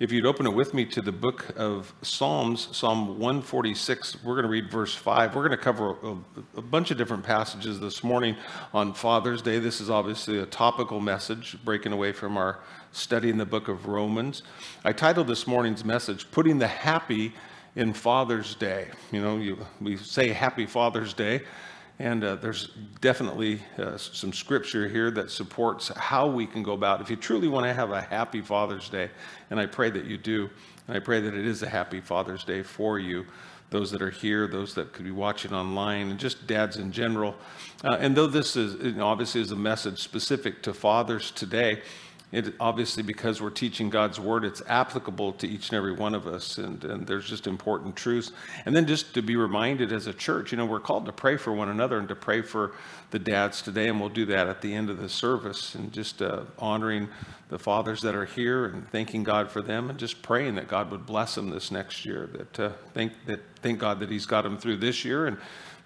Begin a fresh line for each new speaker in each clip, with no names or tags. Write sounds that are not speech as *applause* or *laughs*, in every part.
If you'd open it with me to the book of Psalms, Psalm 146, we're going to read verse 5. We're going to cover a, a, bunch of different passages this morning on Father's Day. This is obviously a topical message, breaking away from our study in the book of Romans. I titled this morning's message, Putting the Happy in Father's Day. You know, you, we say Happy Father's Day. And uh, there's definitely uh, some scripture here that supports how we can go about. If you truly want to have a happy Father's Day, and I pray that you do, and I pray that it is a happy Father's Day for you, those that are here, those that could be watching online, and just dads in general. Uh, and though this is you know, obviously is a message specific to fathers today, it obviously because we're teaching God's word, it's applicable to each and every one of us, and, and there's just important truths. And then just to be reminded as a church, you know, we're called to pray for one another and to pray for the dads today, and we'll do that at the end of the service, and just uh, honoring the fathers that are here and thanking God for them, and just praying that God would bless them this next year. That uh, thank that thank God that He's got them through this year and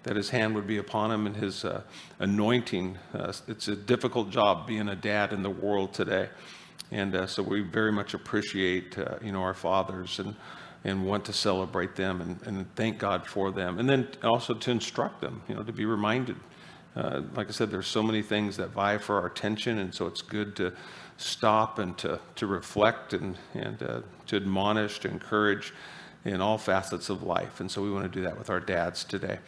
that his hand would be upon him and his uh, anointing. Uh, it's a difficult job being a dad in the world today. And uh, so we very much appreciate, uh, you know, our fathers and, and want to celebrate them and, and thank God for them. And then also to instruct them, you know, to be reminded. Uh, like I said, there's so many things that vie for our attention, and so it's good to stop and to, to reflect and, and uh, to admonish, to encourage in all facets of life. And so we want to do that with our dads today.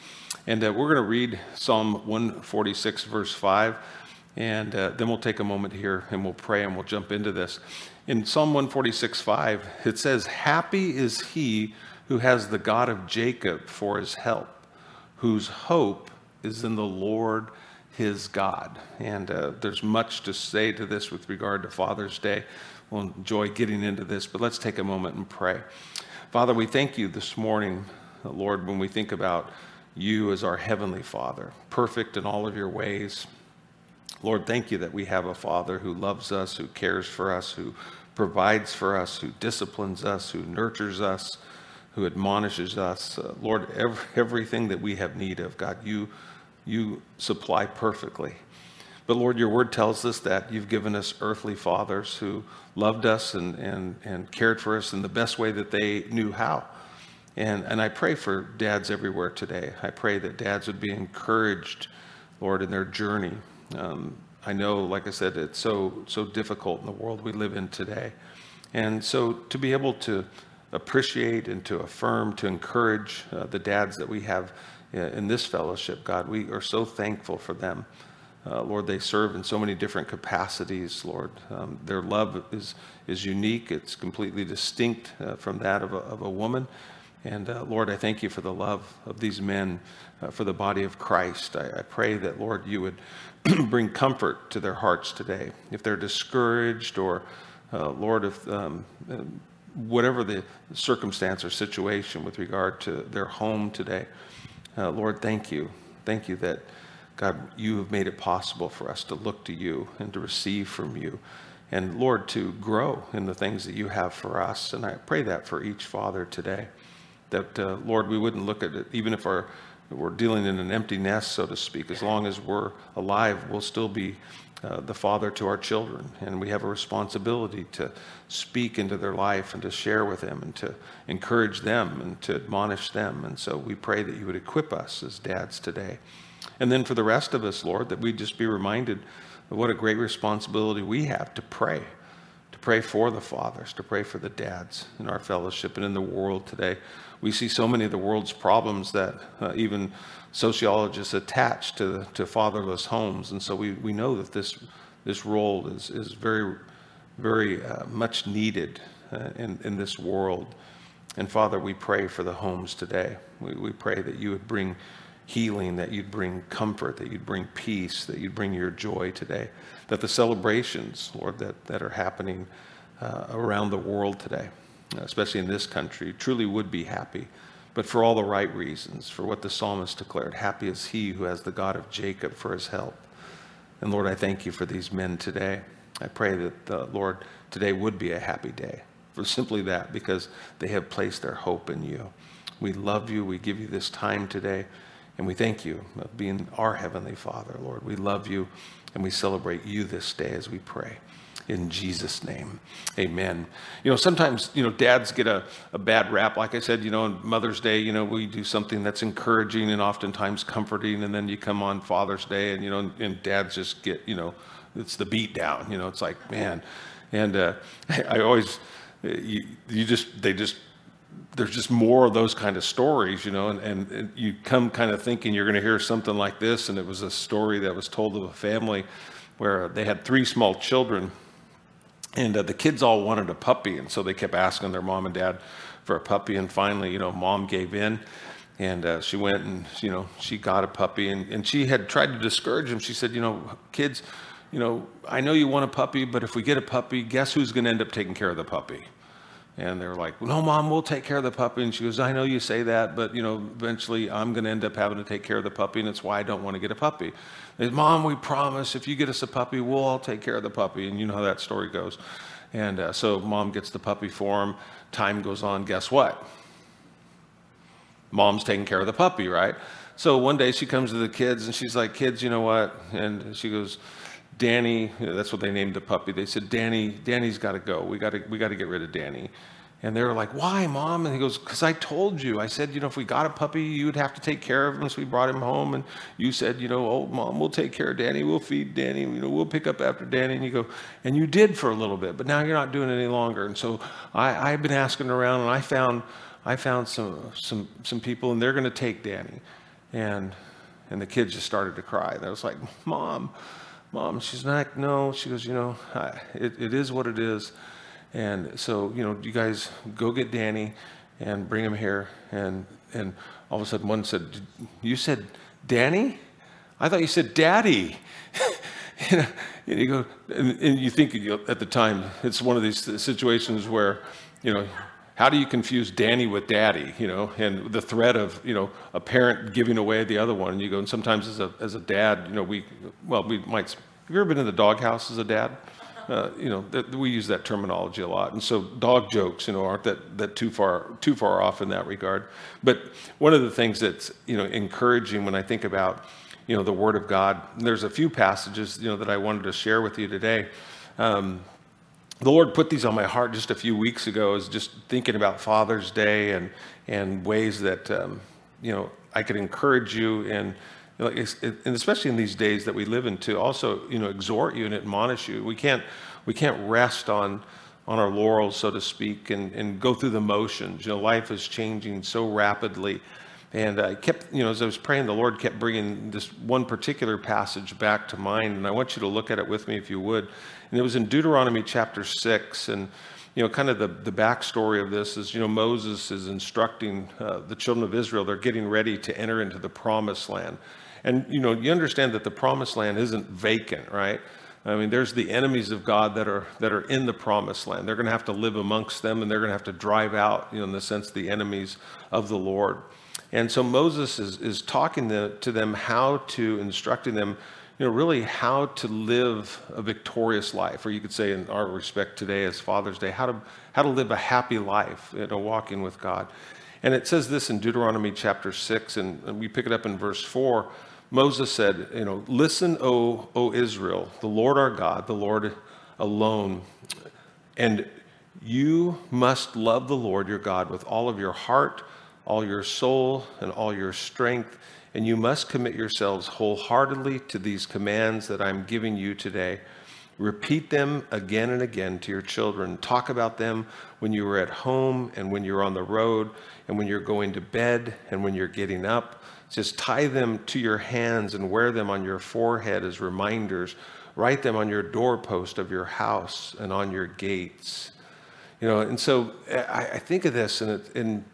And uh, we're going to read Psalm 146, verse 5. And uh, then we'll take a moment here and we'll pray and we'll jump into this. In Psalm 146, 5, it says, Happy is he who has the God of Jacob for his help, whose hope is in the Lord his God. And uh, there's much to say to this with regard to Father's Day. We'll enjoy getting into this, but let's take a moment and pray. Father, we thank you this morning, Lord, when we think about you as our Heavenly Father, perfect in all of your ways. Lord, thank you that we have a Father who loves us, who cares for us, who provides for us, who disciplines us, who nurtures us, who admonishes us. Uh, Lord, every, everything that we have need of, God, you, you supply perfectly. But Lord, your word tells us that you've given us earthly fathers who loved us and, and, and cared for us in the best way that they knew how. And, and I pray for dads everywhere today. I pray that dads would be encouraged, Lord, in their journey. Um, I know, like I said, it's so, so difficult in the world we live in today. And so to be able to appreciate and to affirm, to encourage uh, the dads that we have uh, in this fellowship, God, we are so thankful for them. Uh, Lord, they serve in so many different capacities, Lord. Um, their love is, is unique, it's completely distinct uh, from that of a, of a woman. And uh, Lord, I thank you for the love of these men uh, for the body of Christ. I, I pray that, Lord, you would *clears throat* bring comfort to their hearts today. If they're discouraged or, uh, Lord, if um, uh, whatever the circumstance or situation with regard to their home today, Lord, thank you. Thank you that God, you have made it possible for us to look to you and to receive from you. And Lord, to grow in the things that you have for us. And I pray that for each father today. That, uh, Lord, we wouldn't look at it, even if our, we're dealing in an empty nest, so to speak, as long as we're alive, we'll still be uh, the father to our children. And we have a responsibility to speak into their life and to share with them and to encourage them and to admonish them. And so we pray that you would equip us as dads today. And then for the rest of us, Lord, that we just be reminded of what a great responsibility we have to pray, to pray for the fathers, to pray for the dads in our fellowship and in the world today. We see so many of the world's problems that uh, even sociologists attach to, to fatherless homes. And so we, we know that this, this role is, is very, very uh, much needed uh, in, in this world. And Father, we pray for the homes today. We, we pray that you would bring healing, that you'd bring comfort, that you'd bring peace, that you'd bring your joy today. That the celebrations, Lord, that, that are happening uh, around the world today, especially in this country, truly would be happy, but for all the right reasons, for what the psalmist declared happy is he who has the God of Jacob for his help. And Lord, I thank you for these men today. I pray that, uh, Lord, today would be a happy day for simply that, because they have placed their hope in you. We love you. We give you this time today. And we thank you being our Heavenly Father, Lord. We love you and we celebrate you this day as we pray. in Jesus' name. Amen. You know, sometimes, you know, dads get a, a bad rap. Like I said, you know, on Mother's Day, you know, we do something that's encouraging and oftentimes comforting. And then you come on Father's Day and, you know, and dads just get, you know, it's the beat down. You know, it's like, man. And uh, *laughs* I always, you, you just, they just, there's just more of those kind of stories, you know, and, and, and you come kind of thinking you're going to hear something like this. And it was a story that was told of a family where they had three small children and uh, the kids all wanted a puppy, and so they kept asking their mom and dad for a puppy. And finally, you know, mom gave in, and uh, she went and you know she got a puppy. And, and she had tried to discourage them. She said, you know, kids, you know, I know you want a puppy, but if we get a puppy, guess who's going to end up taking care of the puppy? And they were like, no, mom, we'll take care of the puppy. And she goes, I know you say that, but you know, eventually I'm going to end up having to take care of the puppy, and it's why I don't want to get a puppy. They said, mom, we promise if you get us a puppy, we'll all take care of the puppy. And you know how that story goes. And uh, so mom gets the puppy for him. Time goes on. Guess what? Mom's taking care of the puppy, right? So one day she comes to the kids and she's like, kids, you know what? And she goes, Danny, that's what they named the puppy. They said, Danny, Danny's got to go. We got to, we got to get rid of Danny. And they were like, why, mom? And he goes, because I told you. I said, you know, if we got a puppy, you would have to take care of him. So we brought him home. And you said, you know, oh, mom, we'll take care of Danny. We'll feed Danny. You know, we'll pick up after Danny. And you go, and you did for a little bit, but now you're not doing it any longer. And so I, I've been asking around, and I found, I found some, some, some people, and they're going to take Danny. And, and the kids just started to cry. And I was like, mom, Mom, she's like, no. She goes, you know, I, it, it is what it is. And so, you know, you guys go get Danny and bring him here. And, and all of a sudden one said, you said Danny? I thought you said daddy. *laughs* and you go, and, and you think at the time, it's one of these situations where, you know, how do you confuse Danny with daddy, you know, and the threat of, you know, a parent giving away the other one. And you go, and sometimes as a, as a dad, you know, we, well, we might, have you ever been in the doghouse as a dad? Uh, you know, that, we use that terminology a lot. And so dog jokes, you know, aren't that, that too far, too far off in that regard. But one of the things that's, you know, encouraging when I think about, you know, the Word of God, there's a few passages, you know, that I wanted to share with you today. Um, the Lord put these on my heart just a few weeks ago, as just thinking about Father's Day and and ways that um, you know I could encourage you and. and especially in these days that we live in, to also you know exhort you and admonish you. We can't we can't rest on on our laurels, so to speak, and, and go through the motions. You know, life is changing so rapidly. And I kept, you know, as I was praying, the Lord kept bringing this one particular passage back to mind. And I want you to look at it with me if you would. And it was in Deuteronomy chapter 6. And, you know, kind of the, the backstory of this is, you know, Moses is instructing uh, the children of Israel. They're getting ready to enter into the promised land. And, you know, you understand that the promised land isn't vacant, right? I mean, there's the enemies of God that are, that are in the promised land. They're going to have to live amongst them and they're going to have to drive out, you know, in the sense, the enemies of the Lord. And so Moses is, is talking to, to them how to, instructing them you know, really how to live a victorious life, or you could say in our respect today as Father's Day, how to, how to live a happy life, you know, walking with God. And it says this in Deuteronomy chapter 6, and we pick it up in verse 4. Moses said, you know, listen, O, o Israel, the Lord our God, the Lord alone, and you must love the Lord your God with all of your heart, all your soul, and all your strength and you must commit yourselves wholeheartedly to these commands that I'm giving you today. Repeat them again and again to your children. Talk about them when you are at home and when you're on the road and when you're going to bed and when you're getting up. Just tie them to your hands and wear them on your forehead as reminders. Write them on your doorpost of your house and on your gates. You know, and so I, I think of this, and, it, and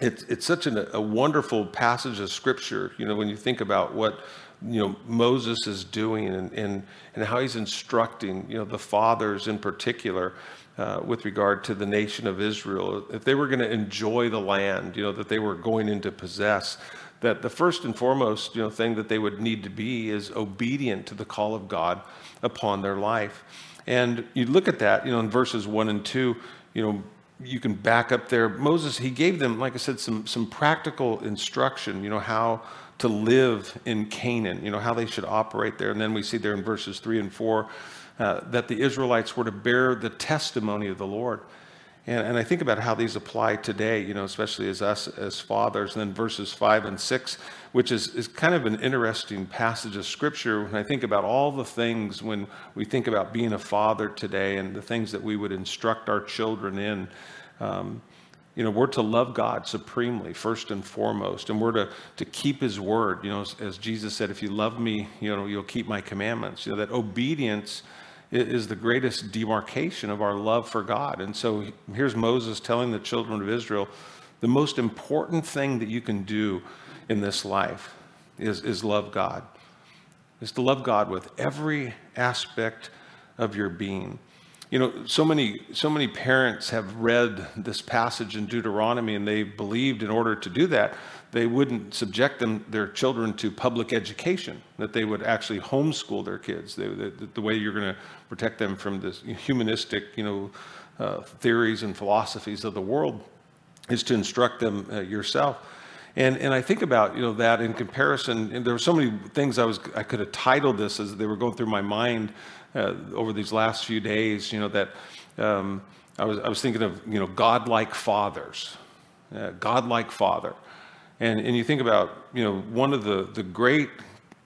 it's, it's such an, a wonderful passage of scripture, you know, when you think about what, you know, Moses is doing and, and, and how he's instructing, you know, the fathers in particular uh, with regard to the nation of Israel. If they were going to enjoy the land, you know, that they were going in to possess, that the first and foremost, you know, thing that they would need to be is obedient to the call of God upon their life. And you look at that, you know, in verses one and two, you know, you can back up there. Moses, he gave them, like I said, some, some practical instruction, you know, how to live in Canaan, you know, how they should operate there. And then we see there in verses three and four, uh, that the Israelites were to bear the testimony of the Lord. And, and I think about how these apply today, you know, especially as us as fathers. And then verses five and six, which is, is kind of an interesting passage of scripture when I think about all the things when we think about being a father today and the things that we would instruct our children in. Um, you know, we're to love God supremely, first and foremost, and we're to, to keep his word. You know, as, as Jesus said, if you love me, you know, you'll keep my commandments. You know, that obedience is the greatest demarcation of our love for God. And so here's Moses telling the children of Israel the most important thing that you can do in this life is, is love God, is to love God with every aspect of your being. You know, so many, so many parents have read this passage in Deuteronomy and they believed in order to do that, they wouldn't subject them, their children to public education, that they would actually homeschool their kids. They, the, the way you're going to protect them from this humanistic, you know, uh, theories and philosophies of the world is to instruct them uh, yourself. And, and I think about you know that in comparison, and there were so many things I was I could have titled this as they were going through my mind uh, over these last few days. You know that um, I was I was thinking of you know godlike fathers, uh, godlike father, and and you think about you know one of the the great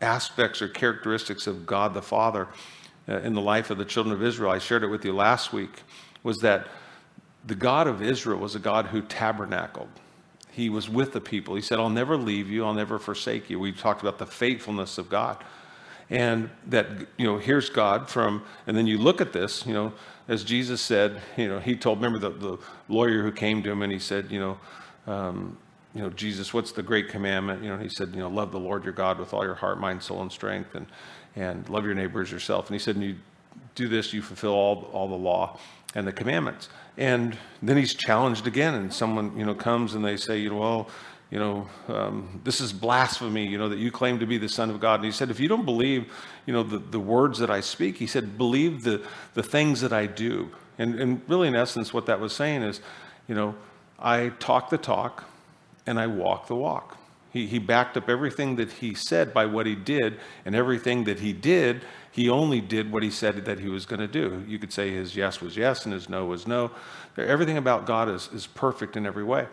aspects or characteristics of God the Father uh, in the life of the children of Israel. I shared it with you last week. Was that the God of Israel was a God who tabernacled. He was with the people. He said, I'll never leave you, I'll never forsake you. We talked about the faithfulness of God and that you know here's god from and then you look at this you know as jesus said you know he told remember the, the lawyer who came to him and he said you know um, you know jesus what's the great commandment you know he said you know love the lord your god with all your heart mind soul and strength and and love your neighbor as yourself and he said and you do this you fulfill all all the law and the commandments and then he's challenged again and someone you know comes and they say you know well you know, um, this is blasphemy, you know, that you claim to be the Son of God. And he said, if you don't believe, you know, the, the words that I speak, he said, believe the, the things that I do. And, and really, in essence, what that was saying is, you know, I talk the talk and I walk the walk. He, he backed up everything that he said by what he did, and everything that he did, he only did what he said that he was going to do. You could say his yes was yes and his no was no. Everything about God is, is perfect in every way.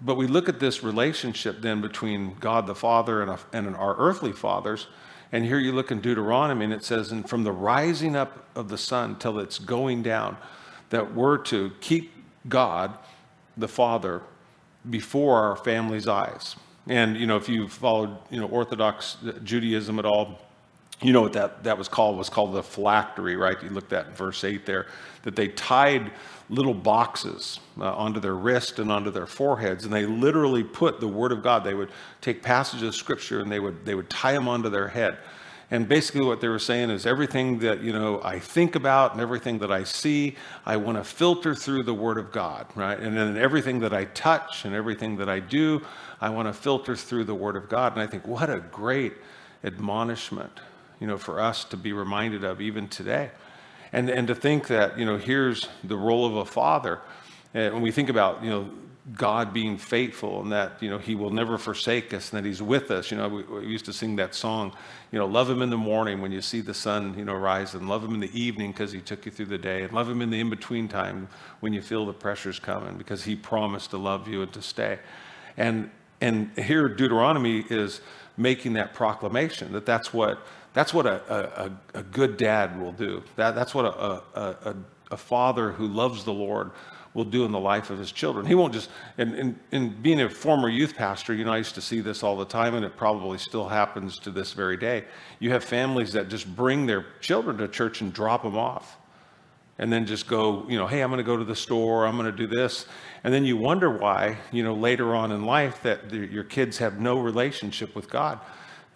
But we look at this relationship then between God the Father and, a, and our earthly fathers. And here you look in Deuteronomy and it says, and from the rising up of the sun till it's going down, that we're to keep God the Father before our family's eyes. And, you know, if you followed, you know, Orthodox Judaism at all, you know what that, that was called was called the phylactery, right? You looked at verse 8 there, that they tied little boxes uh, onto their wrist and onto their foreheads, and they literally put the Word of God. They would take passages of Scripture and they would they would tie them onto their head. And basically, what they were saying is everything that you know I think about and everything that I see, I want to filter through the Word of God, right? And then everything that I touch and everything that I do, I want to filter through the Word of God. And I think what a great admonishment, you know, for us to be reminded of even today. And, and to think that, you know, here's the role of a father. And when we think about, you know, God being faithful and that, you know, he will never forsake us and that he's with us. You know, we, we, used to sing that song, you know, love him in the morning when you see the sun, you know, rise and love him in the evening because he took you through the day and love him in the in-between time when you feel the pressures coming because he promised to love you and to stay. And, and here Deuteronomy is making that proclamation that that's what that's what a, a, a good dad will do. That, that's what a, a, a, father who loves the Lord will do in the life of his children. He won't just, and, and, and being a former youth pastor, you know, I used to see this all the time, and it probably still happens to this very day. You have families that just bring their children to church and drop them off. And then just go, you know, hey, I'm going to go to the store, I'm going to do this. And then you wonder why, you know, later on in life that the, your kids have no relationship with God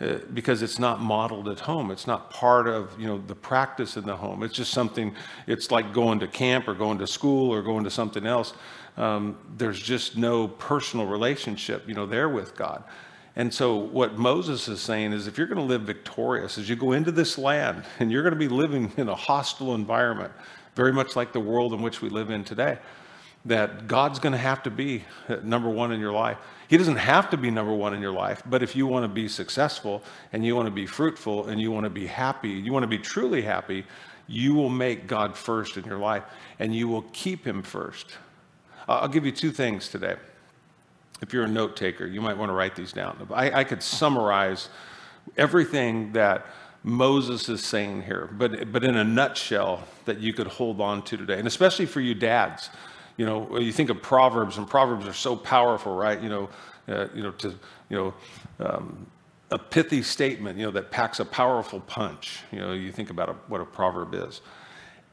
uh, because it's not modeled at home. It's not part of you know the practice in the home. It's just something. It's like going to camp or going to school or going to something else. Um, there's just no personal relationship you know there with God. And so what Moses is saying is if you're going to live victorious as you go into this land and you're going to be living in a hostile environment, very much like the world in which we live in today, that God's going to have to be uh, number one in your life. He doesn't have to be number one in your life, but if you want to be successful and you want to be fruitful and you want to be happy, you want to be truly happy, you will make God first in your life and you will keep him first. I'll give you two things today. If you're a note taker, you might want to write these down. I, I could summarize everything that Moses is saying here, but, but in a nutshell that you could hold on to today. And especially for you dads, you know, you think of Proverbs, and Proverbs are so powerful, right? You know, uh, you know, to, you know, um, a pithy statement, you know, that packs a powerful punch. You know, you think about a, what a proverb is.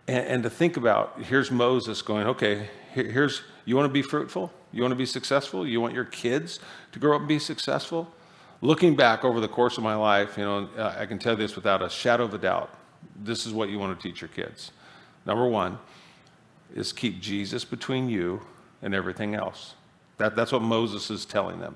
And, and, to think about, here's Moses going, okay, here, here's, you want to be fruitful? You want to be successful? You want your kids to grow up and be successful? Looking back over the course of my life, you know, I can tell this without a shadow of a doubt. This is what you want to teach your kids. Number one is keep Jesus between you and everything else. That, that's what Moses is telling them.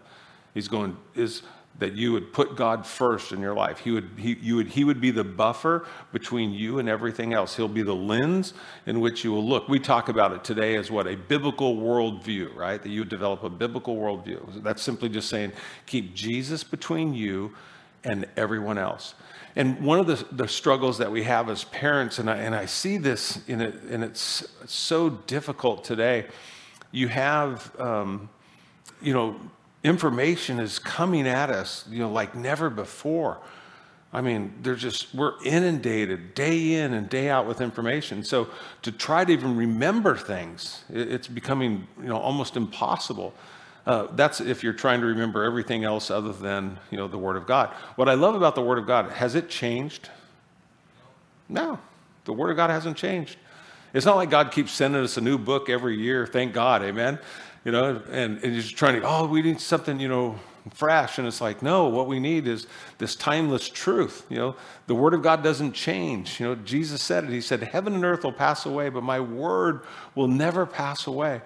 He's going, is that you would put God first in your life. He would, he, you would, he would be the buffer between you and everything else. He'll be the lens in which you will look. We talk about it today as what? A biblical worldview, right? That you develop a biblical worldview. That's simply just saying, keep Jesus between you and everyone else. And one of the, the struggles that we have as parents, and I, and I see this in it, and it's so difficult today, you have, um, you know, information is coming at us, you know, like never before. I mean, they're just, we're inundated day in and day out with information. So to try to even remember things, it's becoming, you know, almost impossible. Uh, that's if you're trying to remember everything else other than, you know, the Word of God. What I love about the Word of God, has it changed? No, the Word of God hasn't changed. It's not like God keeps sending us a new book every year. Thank God, amen you know, and, and he's trying to, oh, we need something, you know, fresh. And it's like, no, what we need is this timeless truth. You know, the word of God doesn't change. You know, Jesus said it. He said, heaven and earth will pass away, but my word will never pass away.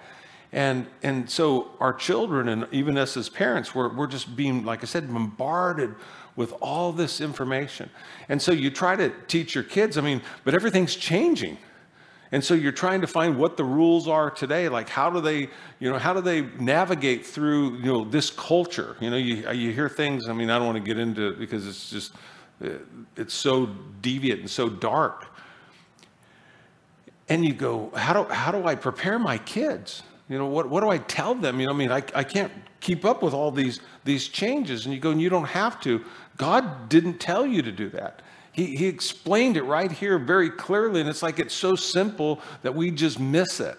And, and so our children and even us as parents, we're, we're just being, like I said, bombarded with all this information. And so you try to teach your kids, I mean, but everything's changing. And so you're trying to find what the rules are today. Like how do they, you know, how do they navigate through, you know, this culture? You know, you, you hear things, I mean, I don't want to get into it because it's just, uh, it's so deviant and so dark. And you go, how do, how do I prepare my kids? You know, what, what do I tell them? You know, I mean, I, I can't keep up with all these, these changes. And you go, and you don't have to. God didn't tell you to do that. He, he explained it right here very clearly, and it's like it's so simple that we just miss it.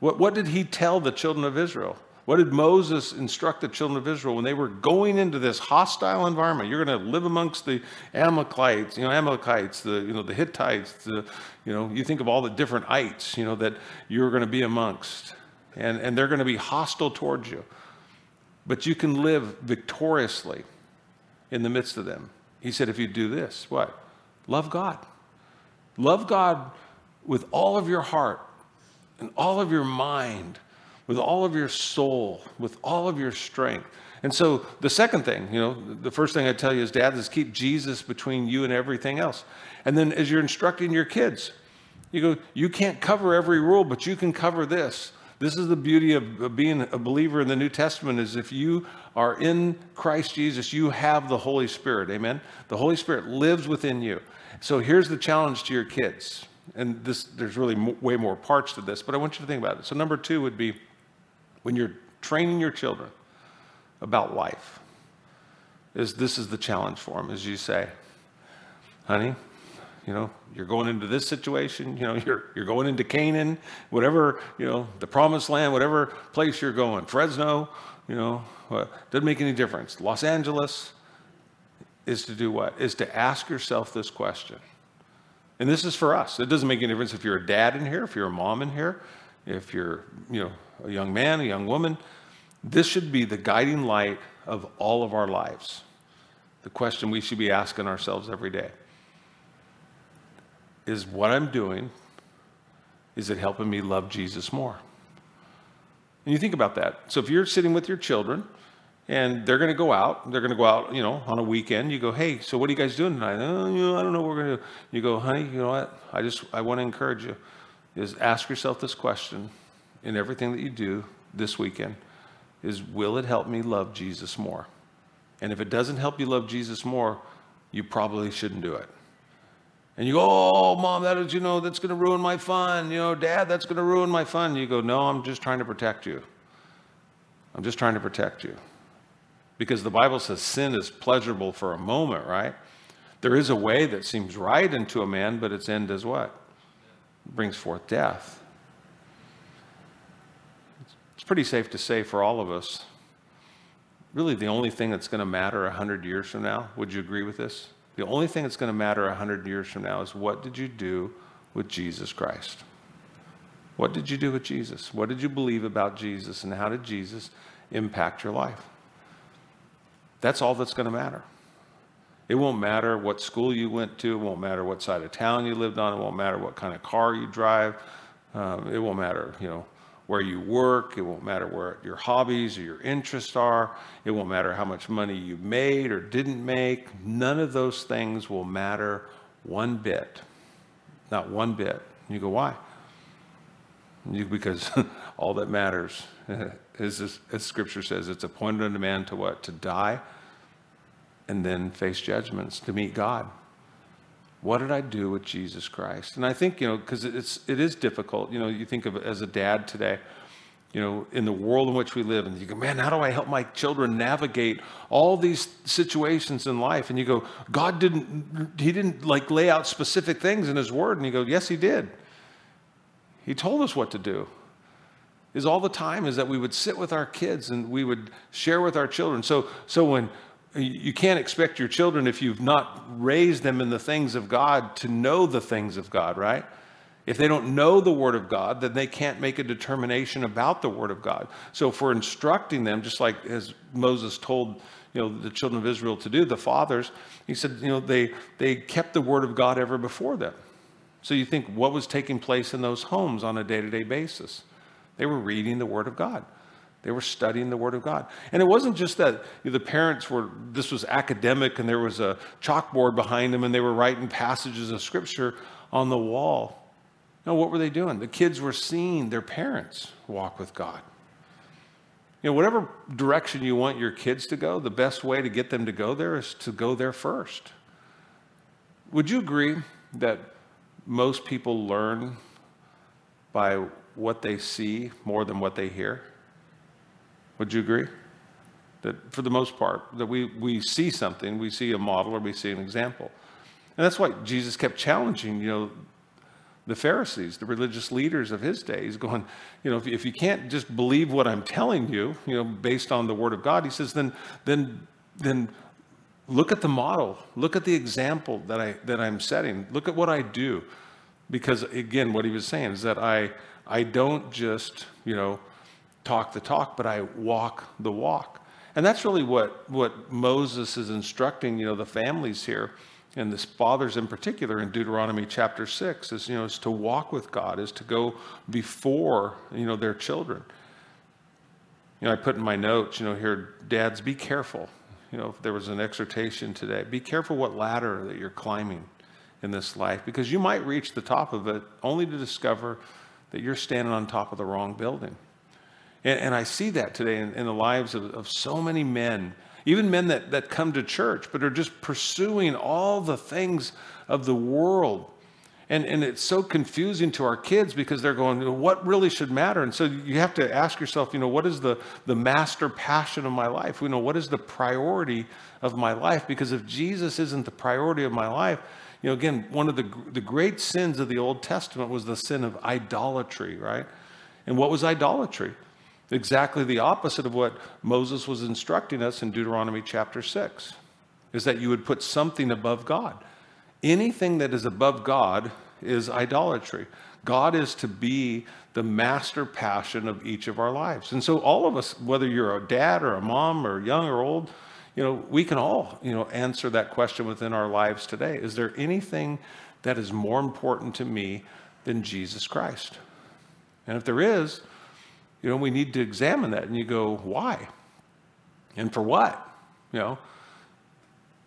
What, what did he tell the children of Israel? What did Moses instruct the children of Israel when they were going into this hostile environment? You're going to live amongst the Amalekites, you know, Amalekites, the you know the Hittites, the you know, you think of all the different ites, you know, that you're going to be amongst, and and they're going to be hostile towards you, but you can live victoriously in the midst of them. He said, if you do this, what? Love God. Love God with all of your heart and all of your mind, with all of your soul, with all of your strength. And so the second thing, you know, the first thing I tell you as dad is keep Jesus between you and everything else. And then as you're instructing your kids, you go, you can't cover every rule, but you can cover this. This is the beauty of, being a believer in the New Testament is if you are in Christ Jesus, you have the Holy Spirit. Amen. The Holy Spirit lives within you. So here's the challenge to your kids. And this there's really way more parts to this, but I want you to think about it. So number 2 would be when you're training your children about life. Is this is the challenge for them as you say, "Honey, you know, you're going into this situation, you know, *laughs* you're, you're going into Canaan, whatever, you know, the promised land, whatever place you're going, Fresno, you know, uh, doesn't make any difference. Los Angeles is to do what? Is to ask yourself this question. And this is for us. It doesn't make any difference if you're a dad in here, if you're a mom in here, if you're, you know, a young man, a young woman. This should be the guiding light of all of our lives. The question we should be asking ourselves every day is what I'm doing, is it helping me love Jesus more? And you think about that. So if you're sitting with your children and they're going to go out, they're going to go out, you know, on a weekend, you go, hey, so what are you guys doing tonight? Oh, you know, I don't know what we're going to do. You go, honey, you know what? I just, I want to encourage you is ask yourself this question in everything that you do this weekend is will it help me love Jesus more? And if it doesn't help you love Jesus more, you probably shouldn't do it. And you go, oh, mom, that is, you know, that's going to ruin my fun. You know, dad, that's going to ruin my fun. You go, no, I'm just trying to protect you. I'm just trying to protect you. Because the Bible says sin is pleasurable for a moment, right? There is a way that seems right unto a man, but its end is what? It brings forth death. It's pretty safe to say for all of us, really the only thing that's going to matter 100 years from now, would you agree with this? The only thing that's going to matter 100 years from now is what did you do with Jesus Christ? What did you do with Jesus? What did you believe about Jesus? And how did Jesus impact your life? That's all that's going to matter. It won't matter what school you went to. It won't matter what side of town you lived on. It won't matter what kind of car you drive. Um, it won't matter, you know, where you work. It won't matter where your hobbies or your interests are. It won't matter how much money you made or didn't make. None of those things will matter one bit. Not one bit. You go, why? You, because *laughs* all that matters *laughs* is, as Scripture says, it's appointed unto man to what? To die and then face judgments, to meet God. What did I do with Jesus Christ? And I think, you know, because it's, it is difficult. You know, you think of as a dad today, you know, in the world in which we live, and you go, man, how do I help my children navigate all these situations in life? And you go, God didn't, He didn't like lay out specific things in His Word. And you go, yes, He did. He told us what to do. Is all the time is that we would sit with our kids and we would share with our children. So, so when you can't expect your children, if you've not raised them in the things of God, to know the things of God, right? If they don't know the Word of God, then they can't make a determination about the Word of God. So, for instructing them, just like as Moses told you know, the children of Israel to do, the fathers, he said, you know, they, they kept the Word of God ever before them. So, you think what was taking place in those homes on a day to day basis? They were reading the Word of God. They were studying the Word of God. And it wasn't just that you know, the parents were, this was academic and there was a chalkboard behind them and they were writing passages of Scripture on the wall. No, what were they doing? The kids were seeing their parents walk with God. You know, whatever direction you want your kids to go, the best way to get them to go there is to go there first. Would you agree that most people learn by what they see more than what they hear? Would you agree? That for the most part, that we, we see something, we see a model or we see an example. And that's why Jesus kept challenging, you know, the Pharisees, the religious leaders of his day. He's going, you know, if, if you can't just believe what I'm telling you, you know, based on the word of God, he says, then, then, then look at the model, look at the example that I that I'm setting, look at what I do. Because again, what he was saying is that I I don't just, you know, talk the talk, but I walk the walk. And that's really what, what Moses is instructing, you know, the families here and the fathers in particular in Deuteronomy chapter 6 is, you know, is to walk with God, is to go before, you know, their children. You know, I put in my notes, you know, here, dads, be careful. You know, if there was an exhortation today, be careful what ladder that you're climbing in this life because you might reach the top of it only to discover that you're standing on top of the wrong building. And, and I see that today in, in the lives of, of so many men, even men that, that come to church, but are just pursuing all the things of the world. And, and it's so confusing to our kids because they're going, what really should matter? And so you have to ask yourself, you know, what is the, the master passion of my life? You know, what is the priority of my life? Because if Jesus isn't the priority of my life, you know, again, one of the, the great sins of the Old Testament was the sin of idolatry, right? And what was idolatry? Exactly the opposite of what Moses was instructing us in Deuteronomy chapter 6 is that you would put something above God. Anything that is above God is idolatry. God is to be the master passion of each of our lives. And so all of us, whether you're a dad or a mom or young or old, you know, we can all, you know, answer that question within our lives today. Is there anything that is more important to me than Jesus Christ? And if there is, you know, we need to examine that. And you go, why? And for what? You know,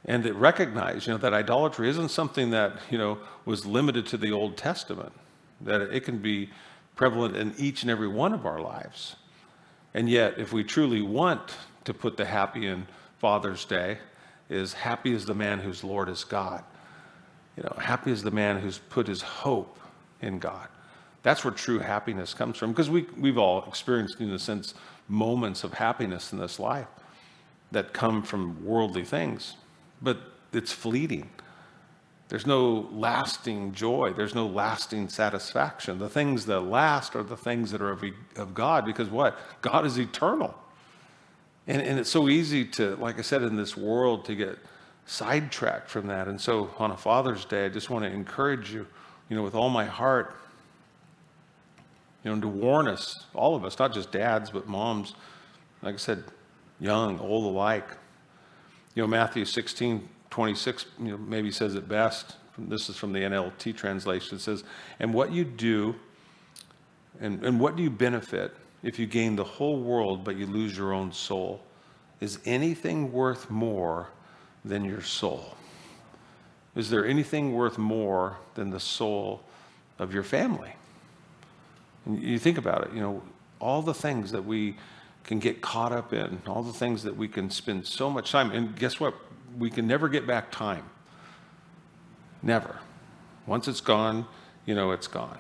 and to recognize, you know, that idolatry isn't something that, you know, was limited to the Old Testament, that it can be prevalent in each and every one of our lives. And yet, if we truly want to put the happy in Father's Day, is happy is the man whose Lord is God. You know, happy is the man who's put his hope in God. That's where true happiness comes from because we, we've all experienced, in a sense, moments of happiness in this life that come from worldly things, but it's fleeting. There's no lasting joy. There's no lasting satisfaction. The things that last are the things that are of, of God because what? God is eternal. And, and it's so easy to, like I said, in this world to get sidetracked from that. And so on a Father's Day, I just want to encourage you, you know, with all my heart, you know, to warn us, all of us, not just dads, but moms, like I said, young, old alike. You know, Matthew 16, 26, you know, maybe says it best. This is from the NLT translation. It says, And what you do, and, and what do you benefit if you gain the whole world but you lose your own soul? Is anything worth more than your soul? Is there anything worth more than the soul of your family? You think about it, you know, all the things that we can get caught up in, all the things that we can spend so much time. And guess what? We can never get back time. Never. Once it's gone, you know it's gone.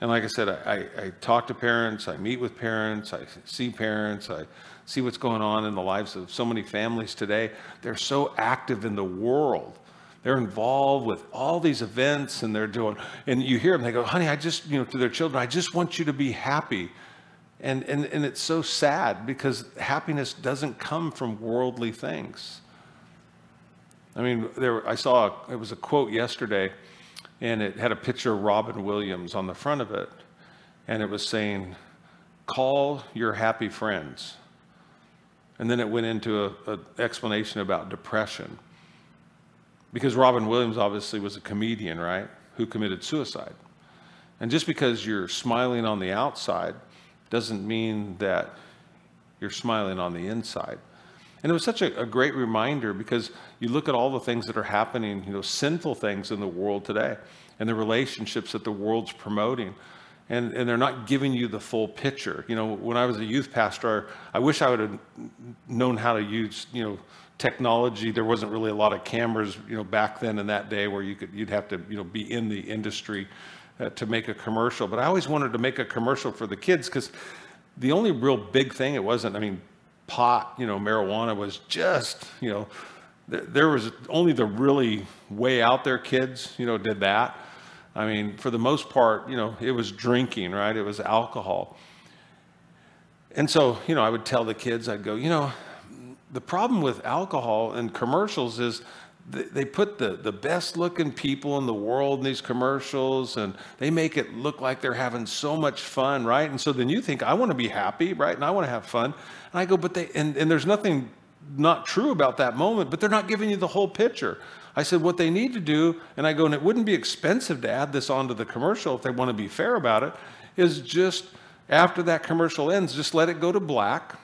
And like I said, I, I, I, talk to parents, I meet with parents, I see parents, I see what's going on in the lives of so many families today. They're so active in the world. They're involved with all these events and they're doing, and you hear them, they go, honey, I just, you know, to their children, I just want you to be happy. And, and, and it's so sad because happiness doesn't come from worldly things. I mean, there, I saw, it was a quote yesterday, and it had a picture of Robin Williams on the front of it. And it was saying, call your happy friends. And then it went into an explanation about depression. Because Robin Williams obviously was a comedian, right? Who committed suicide. And just because you're smiling on the outside doesn't mean that you're smiling on the inside. And it was such a, a, great reminder because you look at all the things that are happening, you know, sinful things in the world today and the relationships that the world's promoting. And, and they're not giving you the full picture. You know, when I was a youth pastor, I wish I would have known how to use, you know, technology. There wasn't really a lot of cameras, you know, back then in that day where you could, you'd have to, you know, be in the industry uh, to make a commercial. But I always wanted to make a commercial for the kids because the only real big thing, it wasn't, I mean, pot, you know, marijuana was just, you know, th- there was only the really way out there kids, you know, did that. I mean, for the most part, you know, it was drinking, right? It was alcohol. And so, you know, I would tell the kids, I'd go, you know, the problem with alcohol and commercials is they put the, the best looking people in the world in these commercials and they make it look like they're having so much fun, right? And so then you think, I want to be happy, right? And I want to have fun. And I go, but they, and, and there's nothing not true about that moment, but they're not giving you the whole picture. I said, what they need to do, and I go, and it wouldn't be expensive to add this onto the commercial if they want to be fair about it, is just after that commercial ends, just let it go to black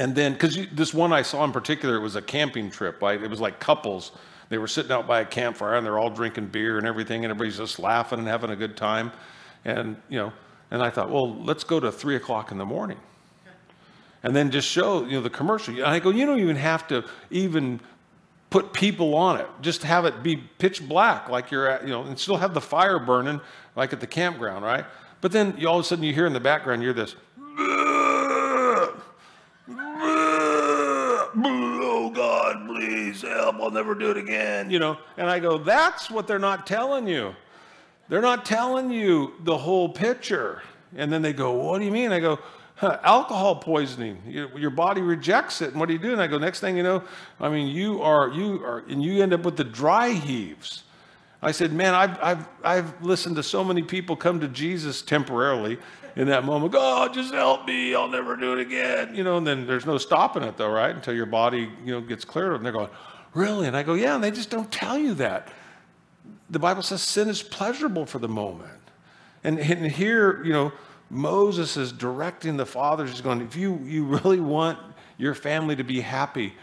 and then, because this one I saw in particular, it was a camping trip. Right? It was like couples. They were sitting out by a campfire and they're all drinking beer and everything, and everybody's just laughing and having a good time. And, you know, and I thought, well, let's go to three o'clock in the morning. And then just show, you know, the commercial. And I go, you don't even have to even put people on it. Just have it be pitch black, like you're at, you know, and still have the fire burning, like at the campground, right? But then you, all of a sudden you hear in the background, you're this, oh God, please help, I'll never do it again, you know. And I go, that's what they're not telling you. They're not telling you the whole picture. And then they go, what do you mean? I go, huh, alcohol poisoning. Your, your, body rejects it. And what do you do? And I go, next thing you know, I mean, you are, you are, and you end up with the dry heaves. I said, man, I've, I've, I've listened to so many people come to Jesus temporarily in that moment, God, oh, just help me. I'll never do it again. You know, and then there's no stopping it though, right? Until your body, you know, gets cleared. And they're going, really? And I go, yeah. And they just don't tell you that. The Bible says sin is pleasurable for the moment. And, and here, you know, Moses is directing the fathers. He's going, if you, you really want your family to be happy,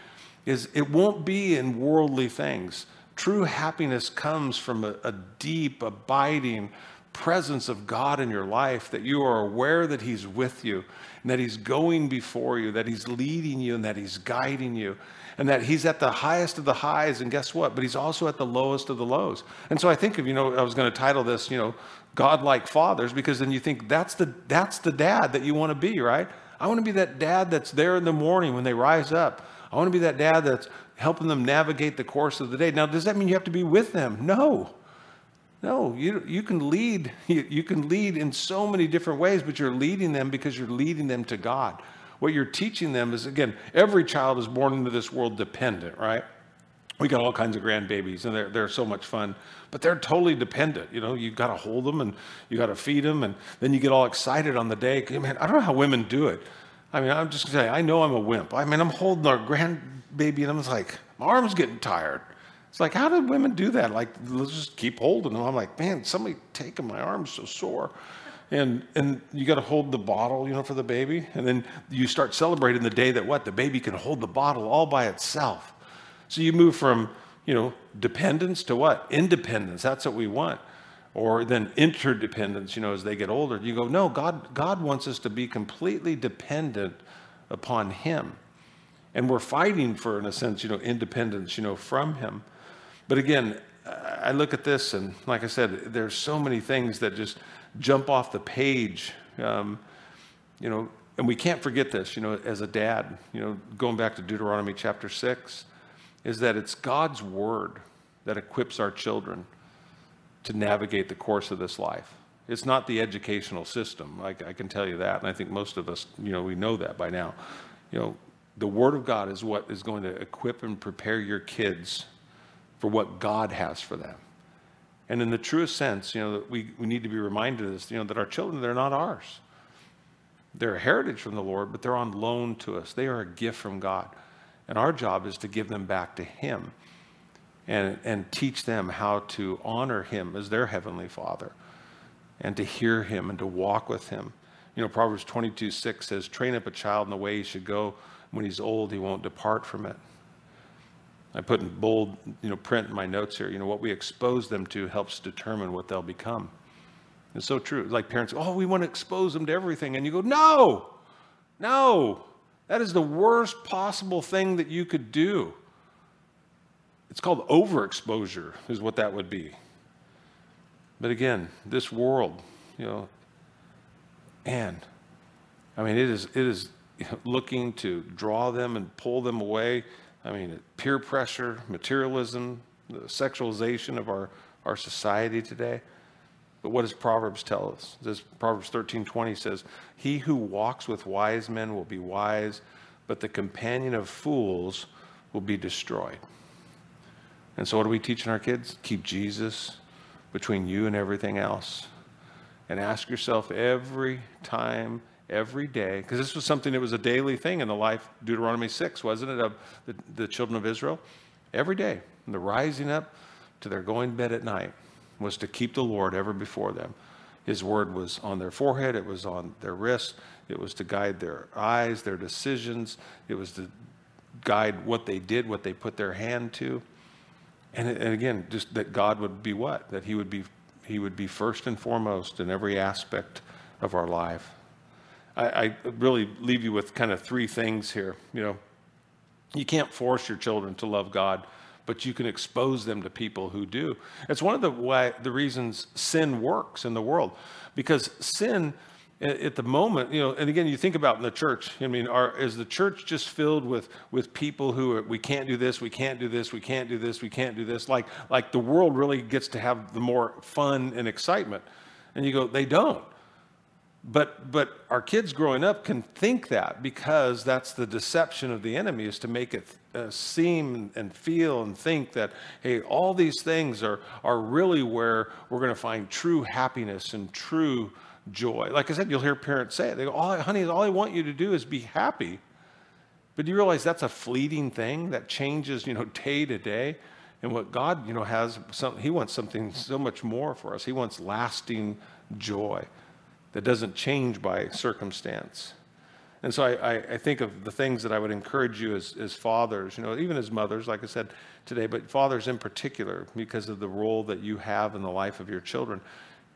is it won't be in worldly things. True happiness comes from a, a deep, abiding, presence of God in your life, that you are aware that He's with you and that He's going before you, that He's leading you and that He's guiding you, and that He's at the highest of the highs. And guess what? But He's also at the lowest of the lows. And so I think of, you know, I was going to title this, you know, God-like fathers, because then you think that's the that's the dad that you want to be, right? I want to be that dad that's there in the morning when they rise up. I want to be that dad that's helping them navigate the course of the day. Now, does that mean you have to be with them? No. No, you, you can lead. *laughs* You, you can lead in so many different ways, but you're leading them because you're leading them to God. What you're teaching them is, again, every child is born into this world dependent, right? We got all kinds of grandbabies, and they're, they're so much fun, but they're totally dependent. You know, you've got to hold them and you got to feed them, and then you get all excited on the day. Man, I don't know how women do it. I mean, I'm just going to say, I know I'm a wimp. I mean, I'm holding our grandbaby, and I'm like, my arm's getting tired. It's like, how did women do that? Like, let's just keep holding them. I'm like, man, somebody taking my arm's so sore. And, and you got to hold the bottle, you know, for the baby. And then you start celebrating the day that what? The baby can hold the bottle all by itself. So you move from, you know, dependence to what? Independence. That's what we want. Or then interdependence, you know, as they get older. You go, no, God, God wants us to be completely dependent upon Him. And we're fighting for, in a sense, you know, independence, you know, from Him. But again, I look at this, and like I said, there's so many things that just jump off the page. Um, you know, and we can't forget this, you know, as a dad, you know, going back to Deuteronomy chapter 6, is that it's God's word that equips our children to navigate the course of this life. It's not the educational system. I, I can tell you that, and I think most of us, you know, we know that by now. You know, the Word of God is what is going to equip and prepare your kids for what God has for them. And in the truest sense, you know, we, we need to be reminded of this, you know, that our children, they're not ours. They're a heritage from the Lord, but they're on loan to us. They are a gift from God. And our job is to give them back to Him and, and teach them how to honor Him as their Heavenly Father and to hear Him and to walk with Him. You know, Proverbs 22 6 says, Train up a child in the way he should go. When he's old, he won't depart from it. I put in bold, you know, print in my notes here. You know, what we expose them to helps determine what they'll become. It's so true. Like parents, oh, we want to expose them to everything, and you go, no, no, that is the worst possible thing that you could do. It's called overexposure, is what that would be. But again, this world, you know, and I mean, it is it is *laughs* looking to draw them and pull them away I mean, peer pressure, materialism, the sexualization of our, our society today. But what does Proverbs tell us? This Proverbs 13:20 says, "He who walks with wise men will be wise, but the companion of fools will be destroyed." And so what are we teaching our kids? Keep Jesus between you and everything else. And ask yourself every time every day, because this was something that was a daily thing in the life, Deuteronomy 6, wasn't it, of the, the children of Israel? Every day, from the rising up to their going to bed at night, was to keep the Lord ever before them. His word was on their forehead, it was on their wrists, it was to guide their eyes, their decisions, it was to guide what they did, what they put their hand to. And, and again, just that God would be what? That He would be He would be first and foremost in every aspect of our life. I, I really leave you with kind of three things here. You know, you can't force your children to love God, but you can expose them to people who do. It's one of the why, the reasons sin works in the world, because sin at the moment, you know, and again, you think about in the church. I mean, are, is the church just filled with with people who are, we can't do this, we can't do this, we can't do this, we can't do this? Like like the world really gets to have the more fun and excitement, and you go, they don't. But, but our kids growing up can think that because that's the deception of the enemy is to make it uh, seem and feel and think that, hey, all these things are, are really where we're going to find true happiness and true joy. Like I said, you'll hear parents say it. They go, honey, all I want you to do is be happy. But do you realize that's a fleeting thing that changes, you know, *laughs* day to day? And what God, you know, has, some, He wants something so much more for us. He wants lasting joy that doesn't change by circumstance. And so I, I, think of the things that I would encourage you as, as fathers, you know, even as mothers, like I said today, but fathers in particular, because of the role that you have in the life of your children.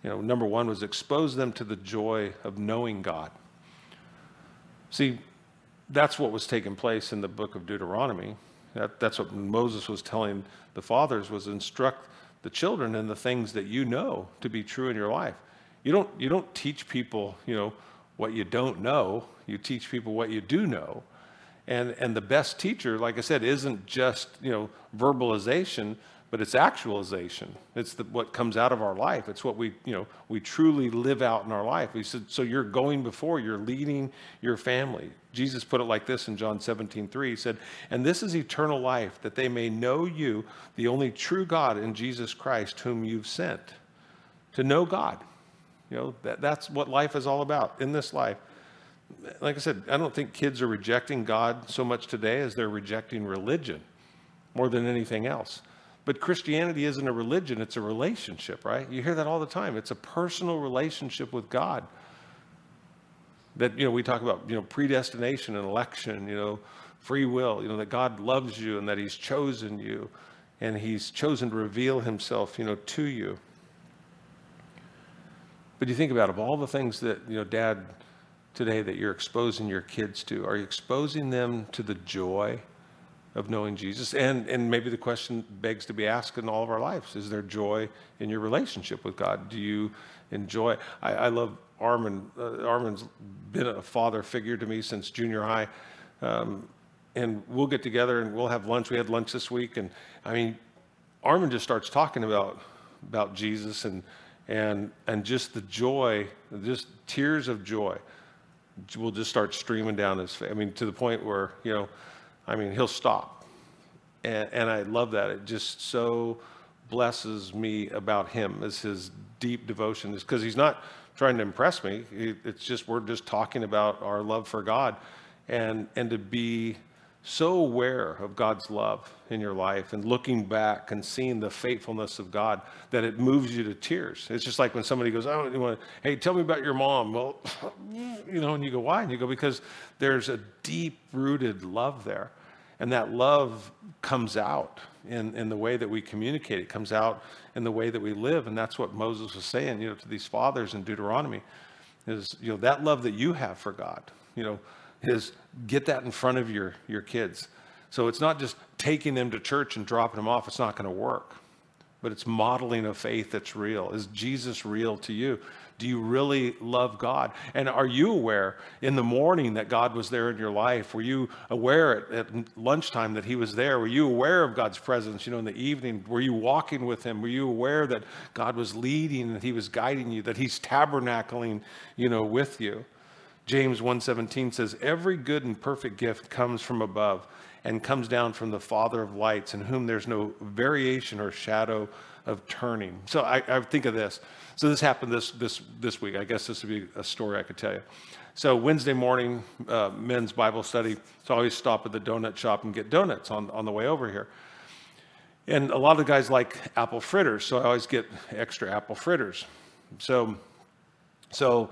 You know, number one was expose them to the joy of knowing God. See, that's what was taking place in the book of Deuteronomy. That, that's what Moses was telling the fathers was instruct the children in the things that you know to be true in your life. You don't, you don't teach people, you know, what you don't know. You teach people what you do know. And, and the best teacher, like I said, isn't just, you know, verbalization, but it's actualization. It's the, what comes out of our life. It's what we, you know, we truly live out in our life. He said, so you're going before, you're leading your family. Jesus put it like this in John 17, 3. He said, And this is eternal life, that they may know you, the only true God, in Jesus Christ, whom you've sent. To know God. You know, that, that's what life is all about in this life. Like I said, I don't think kids are rejecting God so much today as they're rejecting religion more than anything else. But Christianity isn't a religion, it's a relationship, right? You hear that all the time. It's a personal relationship with God. That, you know, we talk about, you know, predestination and election, you know, free will, you know, that God loves you and that He's chosen you and He's chosen to reveal Himself, you know, to you. But you think about of all the things that, you know, Dad, today that you're exposing your kids to, are you exposing them to the joy of knowing Jesus. And, and maybe the question begs to be asked in all of our lives is there joy in your relationship with God? Do you enjoy? I, I love Armin. Uh, Armin's been a father figure to me since junior high. Um, and we'll get together and we'll have lunch. We had lunch this week. And I mean, Armin just starts talking about, about Jesus and, and, and just the joy, just tears of joy will just start streaming down his face. I mean, to the point where, you know, I mean, he'll stop. And, and I love that. It just so blesses me about him as his deep devotion is because he's not trying to impress me. It's just, we're just talking about our love for God and, and to be so aware of God's love in your life and looking back and seeing the faithfulness of God that it moves you to tears. It's just like when somebody goes, "Oh, want, hey, tell me about your mom." Well, *laughs* you know, and you go, "Why?" And you go, "Because there's a deep-rooted love there." And that love comes out in, in the way that we communicate. It comes out in the way that we live. And that's what Moses was saying, you know, to these fathers in Deuteronomy is, you know, that love that you have for God, you know, is get that in front of your, your kids. So it's not just taking them to church and dropping them off. It's not going to work. But it's modeling a faith that's real. Is Jesus real to you? Do you really love God? And are you aware in the morning that God was there in your life? Were you aware at, at, lunchtime that He was there? Were you aware of God's presence, you know, in the evening? Were you walking with Him? Were you aware that God was leading, that He was guiding you, that He's tabernacling, you know, with you? James 1:17 says, "Every good and perfect gift comes from above and comes down from the Father of lights, in whom there's no variation or shadow of turning." So I, I think of this. So this happened this this this week. I guess this would be a story I could tell you. So Wednesday morning, uh, men's Bible study. So I always stop at the donut shop and get donuts on, on the way over here. And a lot of guys like apple fritters, so I always get extra apple fritters. So, so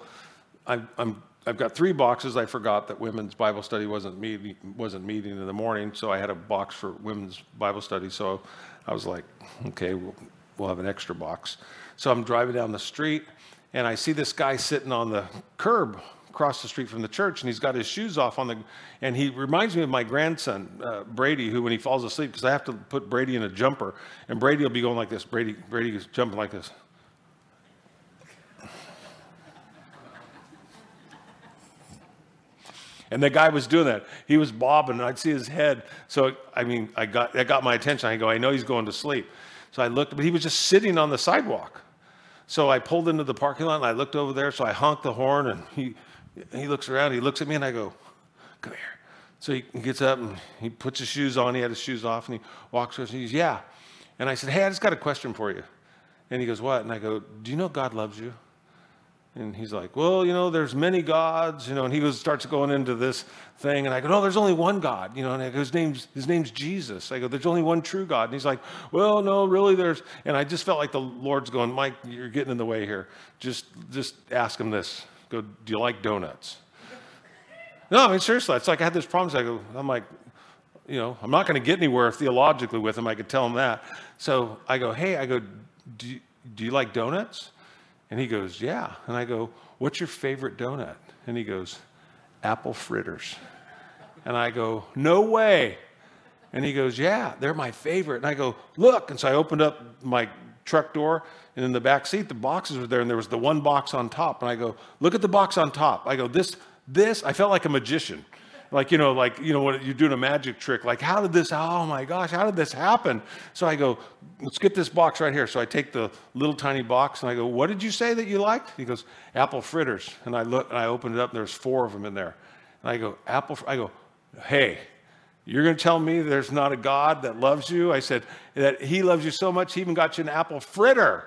I, I'm I've got three boxes. I forgot that women's Bible study wasn't meeting, wasn't meeting in the morning, so I had a box for women's Bible study. So I was like, okay, we'll, we'll have an extra box. So I'm driving down the street, and I see this guy sitting on the curb across the street from the church, and he's got his shoes off on the, and he reminds me of my grandson uh, Brady, who when he falls asleep, because I have to put Brady in a jumper, and Brady will be going like this. Brady, Brady is jumping like this. And the guy was doing that. He was bobbing, and I'd see his head. So, I mean, I got, that got my attention. I go, I know he's going to sleep. So I looked, but he was just sitting on the sidewalk. So I pulled into the parking lot, and I looked over there. So I honked the horn, and he, he looks around. He looks at me, and I go, come here. So he gets up, and he puts his shoes on. He had his shoes off, and he walks over, and he goes, yeah. And I said, hey, I just got a question for you. And he goes, what? And I go, do you know God loves you? And he's like, well, you know, there's many gods, you know, and he goes, starts going into this thing. And I go, no, there's only one God, you know, and I go, his name's, his name's Jesus. I go, there's only one true God. And he's like, well, no, really, there's, and I just felt like the Lord's going, Mike, you're getting in the way here. Just, just ask him this. Go, do you like donuts? *laughs* no, I mean, seriously, it's like I had this problem. I go, I'm like, you know, I'm not going to get anywhere theologically with him. I could tell him that. So I go, hey, I go, do, do you like donuts? And he goes, Yeah. And I go, What's your favorite donut? And he goes, Apple fritters. And I go, No way. And he goes, Yeah, they're my favorite. And I go, Look. And so I opened up my truck door, and in the back seat, the boxes were there, and there was the one box on top. And I go, Look at the box on top. I go, This, this, I felt like a magician. Like, you know, like, you know, what you're doing a magic trick. Like, how did this, oh my gosh, how did this happen? So I go, let's get this box right here. So I take the little tiny box and I go, what did you say that you liked? He goes, apple fritters. And I look and I open it up and there's four of them in there. And I go, apple, I go, hey, you're going to tell me there's not a God that loves you? I said, that he loves you so much, he even got you an apple fritter.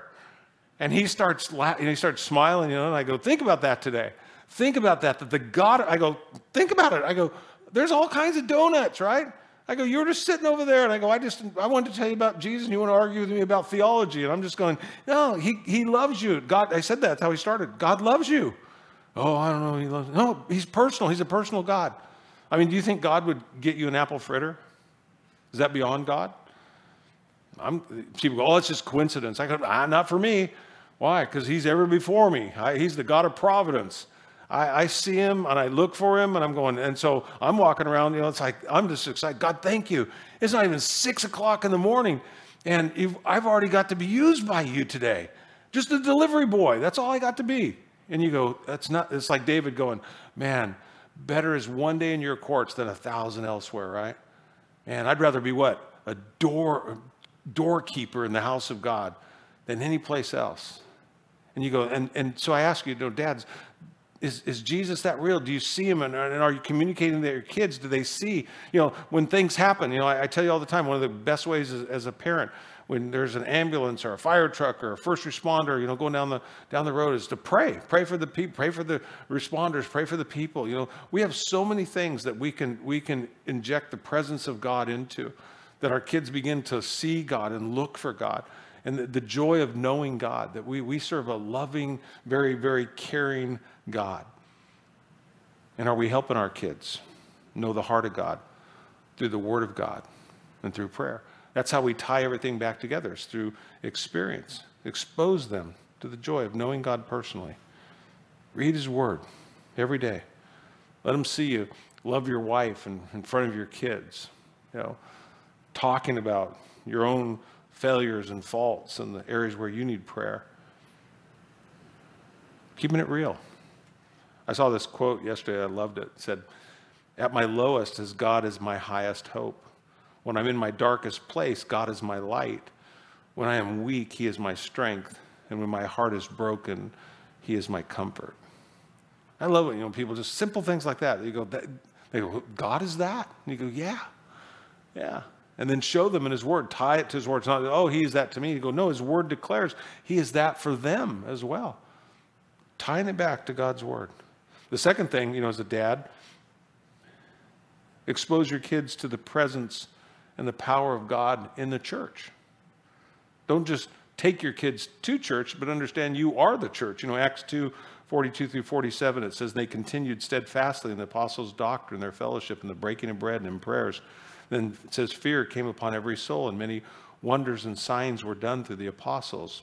And he starts, la- and he starts smiling, you know, and I go, think about that today. Think about that, that the God, I go, think about it. I go, there's all kinds of donuts, right? I go, you were just sitting over there. And I go, I just, I wanted to tell you about Jesus and you want to argue with me about theology. And I'm just going, no, he, he loves you. God, I said that. That's how he started. God loves you. Oh, I don't know. He loves, no, he's personal. He's a personal God. I mean, do you think God would get you an apple fritter? Is that beyond God? I'm, people go, oh, it's just coincidence. I go, ah, not for me. Why? Because he's ever before me. I, he's the God of providence. I, I, see him and I look for him and I'm going, and so I'm walking around, you know, it's like, I'm just excited. God, thank you. It's not even six o'clock in the morning and I've already got to be used by you today. Just a delivery boy. That's all I got to be. And you go, that's not, it's like David going, man, better is one day in your courts than a thousand elsewhere, right? And I'd rather be what? A door, doorkeeper in the house of God than any place else. And you go, and, and so I ask you, you know, dads, is, is Jesus that real? Do you see him and, and, are you communicating to your kids? Do they see, you know, when things happen? You know, I, I tell you all the time, one of the best ways as, as, a parent, when there's an ambulance or a fire truck or a first responder, you know, going down the down the road is to pray. Pray for the people, pray for the responders, pray for the people. You know, we have so many things that we can we can inject the presence of God into that our kids begin to see God and look for God and the, the, joy of knowing God, that we, we serve a loving, very, very caring God. And are we helping our kids know the heart of God through the Word of God and through prayer? That's how we tie everything back together, is through experience. Expose them to the joy of knowing God personally. Read His Word every day. Let them see you love your wife in, in front of your kids. You know, talking about your own failures and faults and the areas where you need prayer. Keeping it real. I saw this quote yesterday, I loved it. It said, At my lowest, as God is my highest hope. When I'm in my darkest place, God is my light. When I am weak, He is my strength. And when my heart is broken, He is my comfort. I love it, you know, people just simple things like that. You go, they go, God is that? And you go, yeah, yeah. And then show them in His Word, tie it to His Word. It's not, oh, He is that to me. You go, no, His Word declares He is that for them as well. Tying it back to God's Word. The second thing, you know, as a dad, expose your kids to the presence and the power of God in the church. Don't just take your kids to church, but understand you are the church. You know, Acts 2 42 through 47, it says, They continued steadfastly in the apostles' doctrine, their fellowship, and the breaking of bread and in prayers. Then it says, Fear came upon every soul, and many wonders and signs were done through the apostles.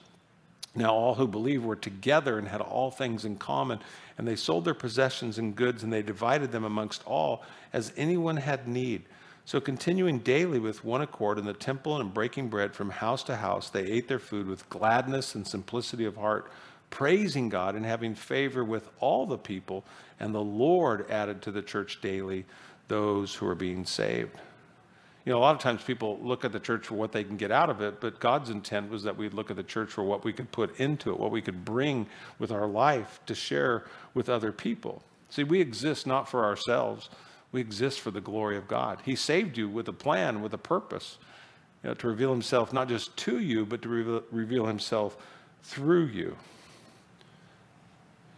Now, all who believed were together and had all things in common, and they sold their possessions and goods, and they divided them amongst all as anyone had need. So, continuing daily with one accord in the temple and breaking bread from house to house, they ate their food with gladness and simplicity of heart, praising God and having favor with all the people. And the Lord added to the church daily those who are being saved you know, a lot of times people look at the church for what they can get out of it, but God's intent was that we'd look at the church for what we could put into it, what we could bring with our life to share with other people. See, we exist not for ourselves, we exist for the glory of God. He saved you with a plan, with a purpose, you know, to reveal Himself not just to you, but to reveal, reveal Himself through you.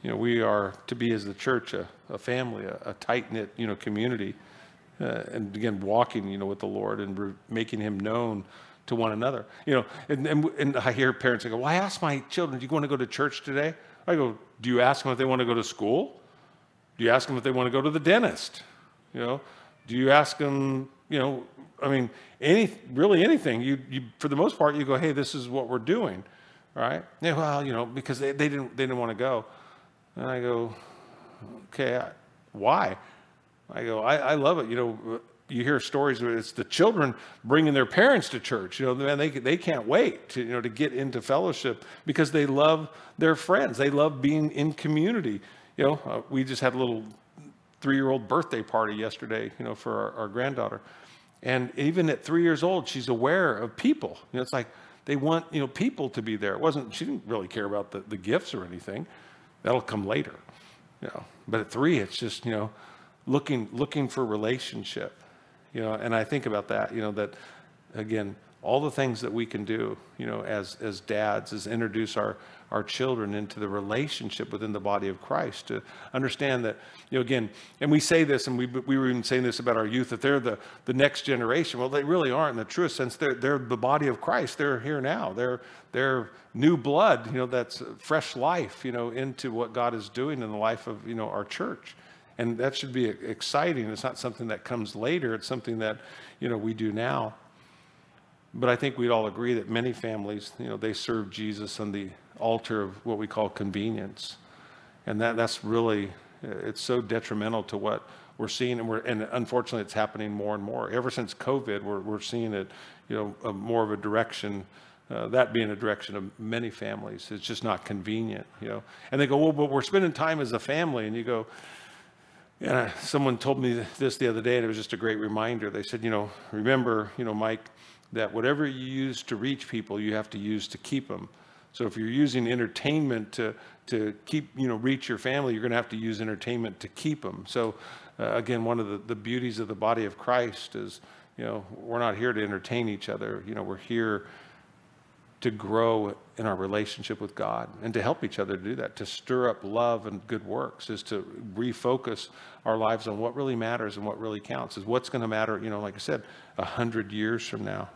You know, we are to be as the church a, a family, a, a tight knit, you know, community uh, and again walking you know with the lord and re- making him known to one another you know and, and, and i hear parents go well i ask my children do you want to go to church today i go do you ask them if they want to go to school do you ask them if they want to go to the dentist you know do you ask them you know i mean any really anything you, you for the most part you go hey this is what we're doing right? Yeah, well, you know, because they, they didn't they didn't want to go. And I go, okay, I, why? I go, I, I love it. You know, you hear stories where it's the children bringing their parents to church. You know, man, they, they can't wait to, you know, to get into fellowship because they love their friends. They love being in community. You know, uh, we just had a little three-year-old birthday party yesterday, you know, for our, our granddaughter. And even at three years old, she's aware of people. You know, it's like they want, you know, people to be there. It wasn't, she didn't really care about the, the gifts or anything. That'll come later. You know. But at three, it's just, you know, looking looking for relationship. You know, and I think about that, you know, that again, all the things that we can do, you know, as as dads, is introduce our our children into the relationship within the body of Christ to understand that, you know, again, and we say this, and we, we were even saying this about our youth, that they're the, the next generation. Well, they really aren't in the truest sense. They're, they're the body of Christ. They're here now. They're, they're new blood, you know, that's fresh life, you know, into what God is doing in the life of, you know, our church. And that should be exciting. It's not something that comes later. It's something that, you know, we do now. But I think we'd all agree that many families, you know, they serve Jesus on the altar of what we call convenience. And that, that's really, it's so detrimental to what we're seeing. And, we're, and unfortunately, it's happening more and more. Ever since COVID, we're, we're seeing it, you know, a, more of a direction, uh, that being a direction of many families. It's just not convenient, you know. And they go, well, but we're spending time as a family. And you go, and someone told me this the other day, and it was just a great reminder. They said, you know, remember, you know, Mike, that whatever you use to reach people, you have to use to keep them. So if you're using entertainment to, to keep, you know, reach your family, you're going to have to use entertainment to keep them. So uh, again, one of the, the beauties of the body of Christ is, you know, we're not here to entertain each other. You know, we're here to grow in our relationship with God and to help each other to do that, to stir up love and good works, is to refocus our lives on what really matters and what really counts, is what's going to matter, you know, like I said, a hundred years from now.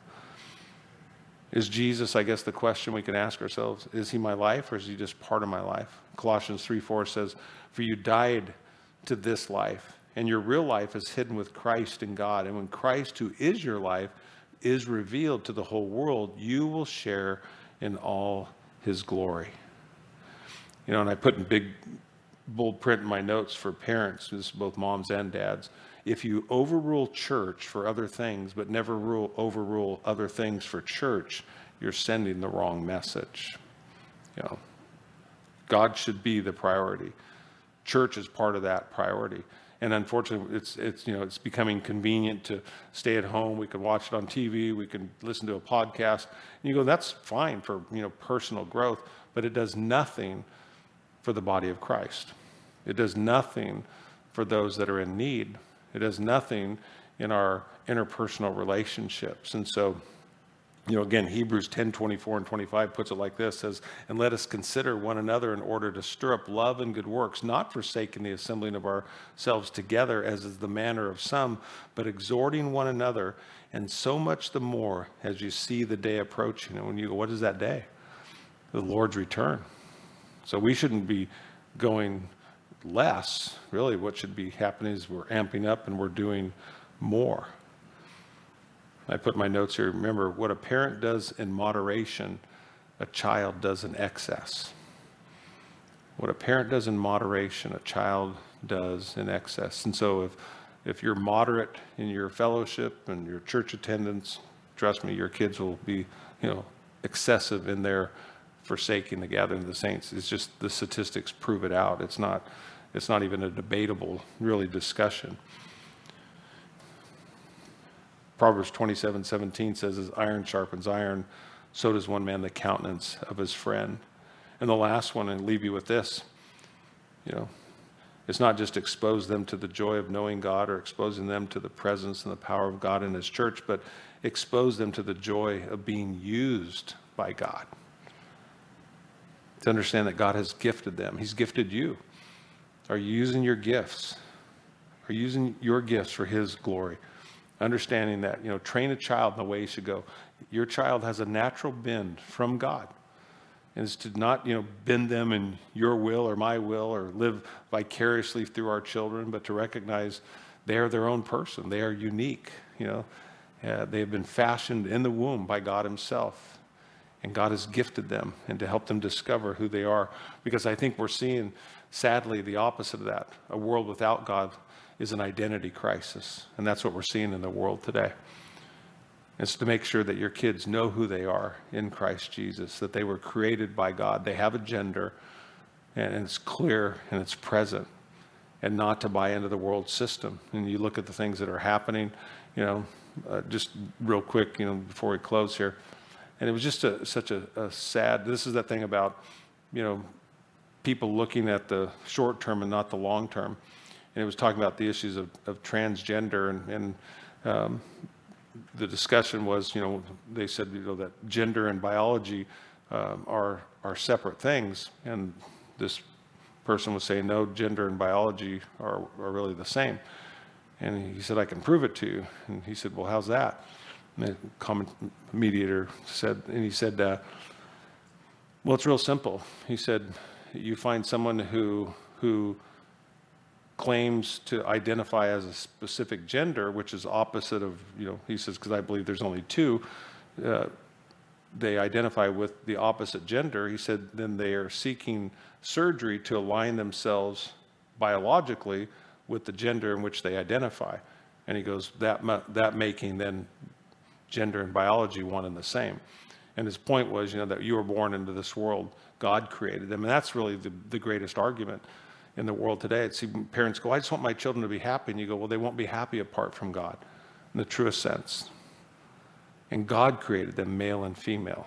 Is Jesus, I guess the question we can ask ourselves, is he my life or is he just part of my life? Colossians 3 4 says, For you died to this life, and your real life is hidden with Christ in God. And when Christ, who is your life, is revealed to the whole world, you will share in all his glory. You know, and I put in big bold print in my notes for parents, this is both moms and dads if you overrule church for other things, but never rule, overrule other things for church, you're sending the wrong message. You know, God should be the priority. Church is part of that priority. And unfortunately, it's, it's, you know, it's becoming convenient to stay at home. We can watch it on TV. We can listen to a podcast. And you go, that's fine for, you know, personal growth, but it does nothing for the body of Christ. It does nothing for those that are in need. It does nothing in our interpersonal relationships. And so, you know, again, Hebrews 10 24 and 25 puts it like this says, And let us consider one another in order to stir up love and good works, not forsaking the assembling of ourselves together, as is the manner of some, but exhorting one another, and so much the more as you see the day approaching. And when you go, What is that day? The Lord's return. So we shouldn't be going less. Really, what should be happening is we're amping up and we're doing more. I put my notes here. Remember, what a parent does in moderation, a child does in excess. What a parent does in moderation, a child does in excess. And so, if, if you're moderate in your fellowship and your church attendance, trust me, your kids will be, you know, excessive in their forsaking the gathering of the saints. It's just the statistics prove it out. It's not it's not even a debatable, really, discussion. Proverbs 27 17 says, As iron sharpens iron, so does one man the countenance of his friend. And the last one, and leave you with this you know, it's not just expose them to the joy of knowing God or exposing them to the presence and the power of God in His church, but expose them to the joy of being used by God. To understand that God has gifted them, He's gifted you. Are you using your gifts? Are you using your gifts for His glory? Understanding that, you know, train a child in the way he should go. Your child has a natural bend from God. And it's to not, you know, bend them in your will or my will or live vicariously through our children, but to recognize they are their own person. They are unique, you know. Uh, they have been fashioned in the womb by God Himself. And God has gifted them and to help them discover who they are. Because I think we're seeing, sadly, the opposite of that. A world without God is an identity crisis. And that's what we're seeing in the world today. It's to make sure that your kids know who they are in Christ Jesus, that they were created by God. They have a gender, and it's clear and it's present, and not to buy into the world system. And you look at the things that are happening, you know, uh, just real quick, you know, before we close here. And it was just a, such a, a sad, this is that thing about, you know, people looking at the short term and not the long term. And it was talking about the issues of, of transgender and, and um, the discussion was, you know, they said, you know, that gender and biology um, are are separate things, and this person was saying, no, gender and biology are, are really the same. And he said, I can prove it to you. And he said, well, how's that? And the common mediator said, and he said, uh, well, it's real simple. He said, you find someone who who claims to identify as a specific gender, which is opposite of, you know, he says, because I believe there's only two, uh, they identify with the opposite gender. He said, then they are seeking surgery to align themselves biologically with the gender in which they identify. And he goes, that, that making then gender and biology one and the same. And his point was, you know, that you were born into this world, God created them. And that's really the, the greatest argument in the world today. I see parents go, I just want my children to be happy. And you go, well, they won't be happy apart from God in the truest sense. And God created them, male and female.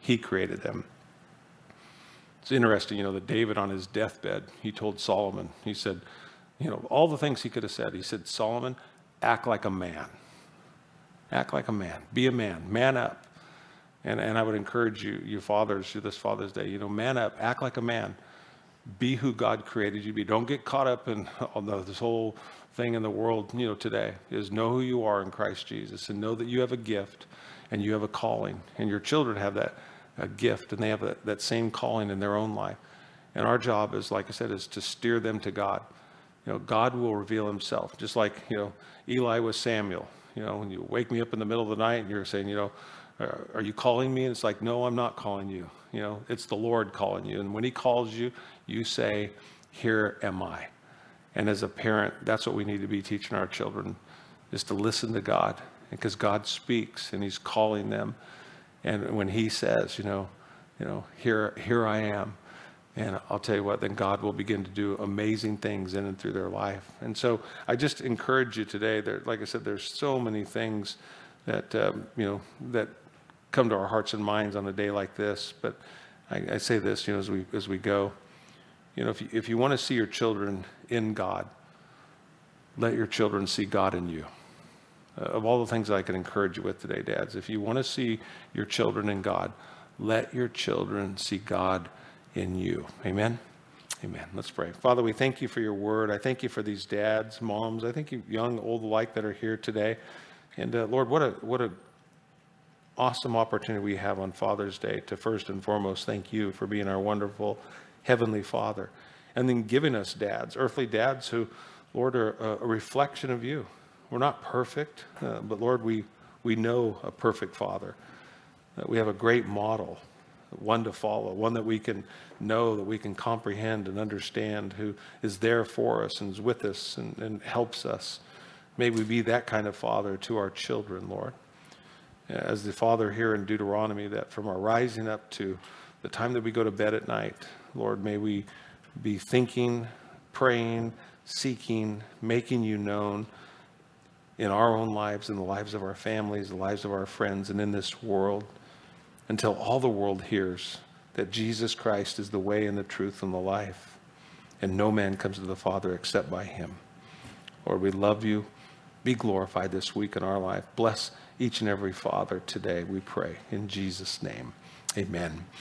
He created them. It's interesting, you know, that David on his deathbed, he told Solomon, he said, you know, all the things he could have said. He said, Solomon, act like a man. Act like a man. Be a man. Man up. And, and I would encourage you, you fathers, this Father's Day, you know, man up. Act like a man be who God created you to be. Don't get caught up in *laughs* this whole thing in the world, you know, today. Is know who you are in Christ Jesus and know that you have a gift and you have a calling, and your children have that a gift and they have that, that same calling in their own life. And our job is, like I said, is to steer them to God. You know, God will reveal Himself, just like you know Eli was Samuel. You know, when you wake me up in the middle of the night and you're saying, you know, uh, are you calling me? And it's like, no, I'm not calling you. You know, it's the Lord calling you. And when He calls you, you say, Here am I. And as a parent, that's what we need to be teaching our children is to listen to God. Because God speaks and He's calling them. And when He says, you know, you know, here, here I am. And I'll tell you what, then God will begin to do amazing things in and through their life. And so I just encourage you today. There, like I said, there's so many things that um, you know that come to our hearts and minds on a day like this. But I, I say this, you know, as we as we go, you know, if you, if you want to see your children in God, let your children see God in you. Uh, of all the things I can encourage you with today, dads, if you want to see your children in God, let your children see God in you. Amen. Amen. Let's pray. Father, we thank you for your word. I thank you for these dads, moms. I thank you, young, old alike, that are here today. And uh, Lord, what a what a awesome opportunity we have on Father's Day to first and foremost thank you for being our wonderful Heavenly Father, and then giving us dads, earthly dads who, Lord, are a, reflection of you. We're not perfect, uh, but Lord, we, we know a perfect Father. That we have a great model, one to follow, one that we can know, that we can comprehend and understand, who is there for us and is with us and, and helps us. May we be that kind of Father to our children, Lord. As the Father here in Deuteronomy, that from our rising up to the time that we go to bed at night, Lord, may we be thinking, praying, seeking, making you known in our own lives, in the lives of our families, the lives of our friends, and in this world until all the world hears that Jesus Christ is the way and the truth and the life, and no man comes to the Father except by him. Lord, we love you. Be glorified this week in our life. Bless each and every father today, we pray. In Jesus' name, amen.